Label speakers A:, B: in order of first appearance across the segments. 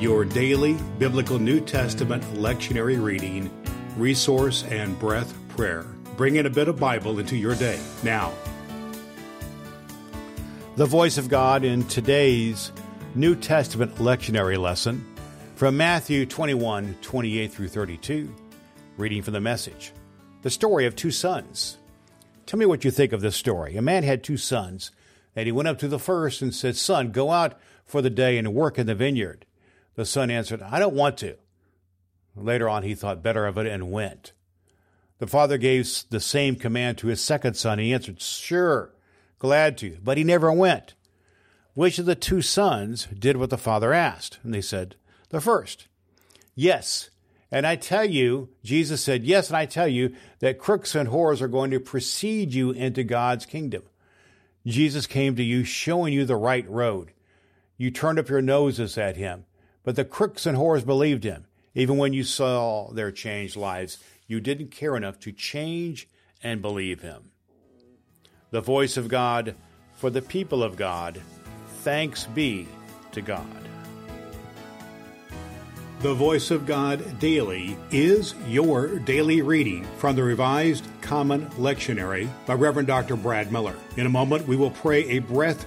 A: your daily biblical New Testament lectionary reading, resource, and breath prayer, bringing a bit of Bible into your day. Now, the Voice of God in today's New Testament lectionary lesson from Matthew 21 28 through 32, reading from the message. The story of two sons. Tell me what you think of this story. A man had two sons, and he went up to the first and said, Son, go out for the day and work in the vineyard. The son answered, I don't want to. Later on, he thought better of it and went. The father gave the same command to his second son. He answered, Sure, glad to, but he never went. Which of the two sons did what the father asked? And they said, The first. Yes, and I tell you, Jesus said, Yes, and I tell you that crooks and whores are going to precede you into God's kingdom. Jesus came to you showing you the right road. You turned up your noses at him, but the crooks and whores believed him. Even when you saw their changed lives, you didn't care enough to change and believe him. The voice of God for the people of God. Thanks be to God. The Voice of God Daily is your daily reading from the Revised Common Lectionary by Reverend Dr. Brad Miller. In a moment, we will pray a breath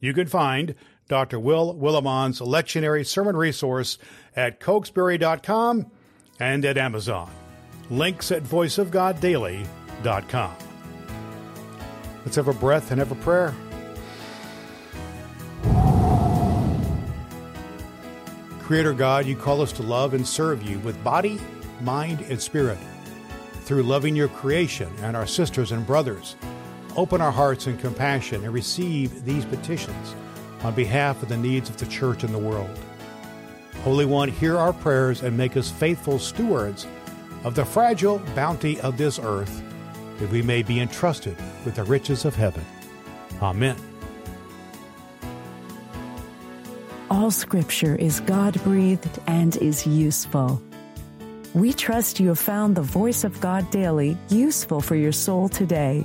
A: You can find Dr. Will Willimon's lectionary sermon resource at cokesbury.com and at Amazon. Links at voiceofgoddaily.com. Let's have a breath and have a prayer. Creator God, you call us to love and serve you with body, mind, and spirit through loving your creation and our sisters and brothers. Open our hearts in compassion and receive these petitions on behalf of the needs of the church and the world. Holy One, hear our prayers and make us faithful stewards of the fragile bounty of this earth, that we may be entrusted with the riches of heaven. Amen.
B: All scripture is God breathed and is useful. We trust you have found the voice of God daily useful for your soul today.